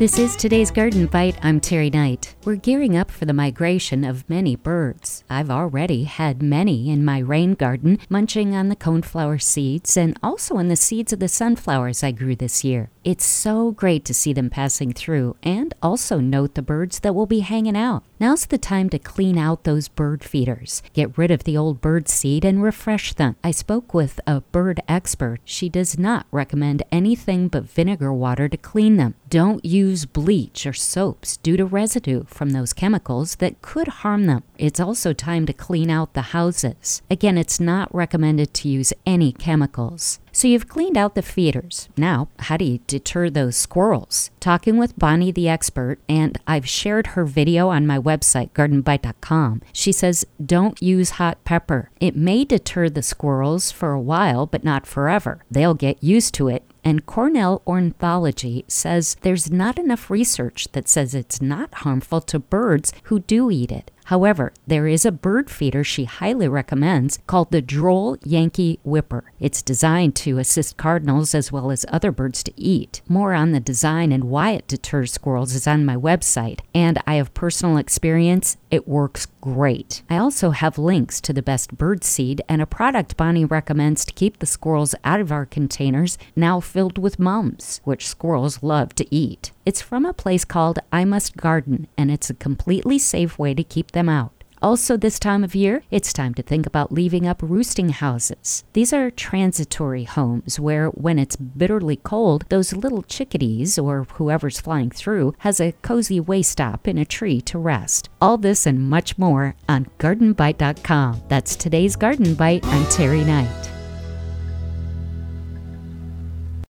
This is today's Garden Bite. I'm Terry Knight. We're gearing up for the migration of many birds. I've already had many in my rain garden, munching on the coneflower seeds and also on the seeds of the sunflowers I grew this year. It's so great to see them passing through and also note the birds that will be hanging out. Now's the time to clean out those bird feeders, get rid of the old bird seed, and refresh them. I spoke with a bird expert. She does not recommend anything but vinegar water to clean them. Don't use bleach or soaps due to residue from those chemicals that could harm them. It's also time to clean out the houses. Again, it's not recommended to use any chemicals. So you've cleaned out the feeders. Now, how do you deter those squirrels? Talking with Bonnie the expert, and I've shared her video on my website, gardenbite.com. She says don't use hot pepper. It may deter the squirrels for a while, but not forever. They'll get used to it and Cornell Ornithology says there's not enough research that says it's not harmful to birds who do eat it. However, there is a bird feeder she highly recommends called the Droll Yankee Whipper. It's designed to assist cardinals as well as other birds to eat. More on the design and why it deters squirrels is on my website, and I have personal experience. It works great. I also have links to the best bird seed and a product Bonnie recommends to keep the squirrels out of our containers, now filled with mums, which squirrels love to eat. It's from a place called I Must Garden, and it's a completely safe way to keep them out. Also, this time of year, it's time to think about leaving up roosting houses. These are transitory homes where, when it's bitterly cold, those little chickadees, or whoever's flying through, has a cozy way stop in a tree to rest. All this and much more on gardenbite.com. That's today's Garden Bite. I'm Terry Knight.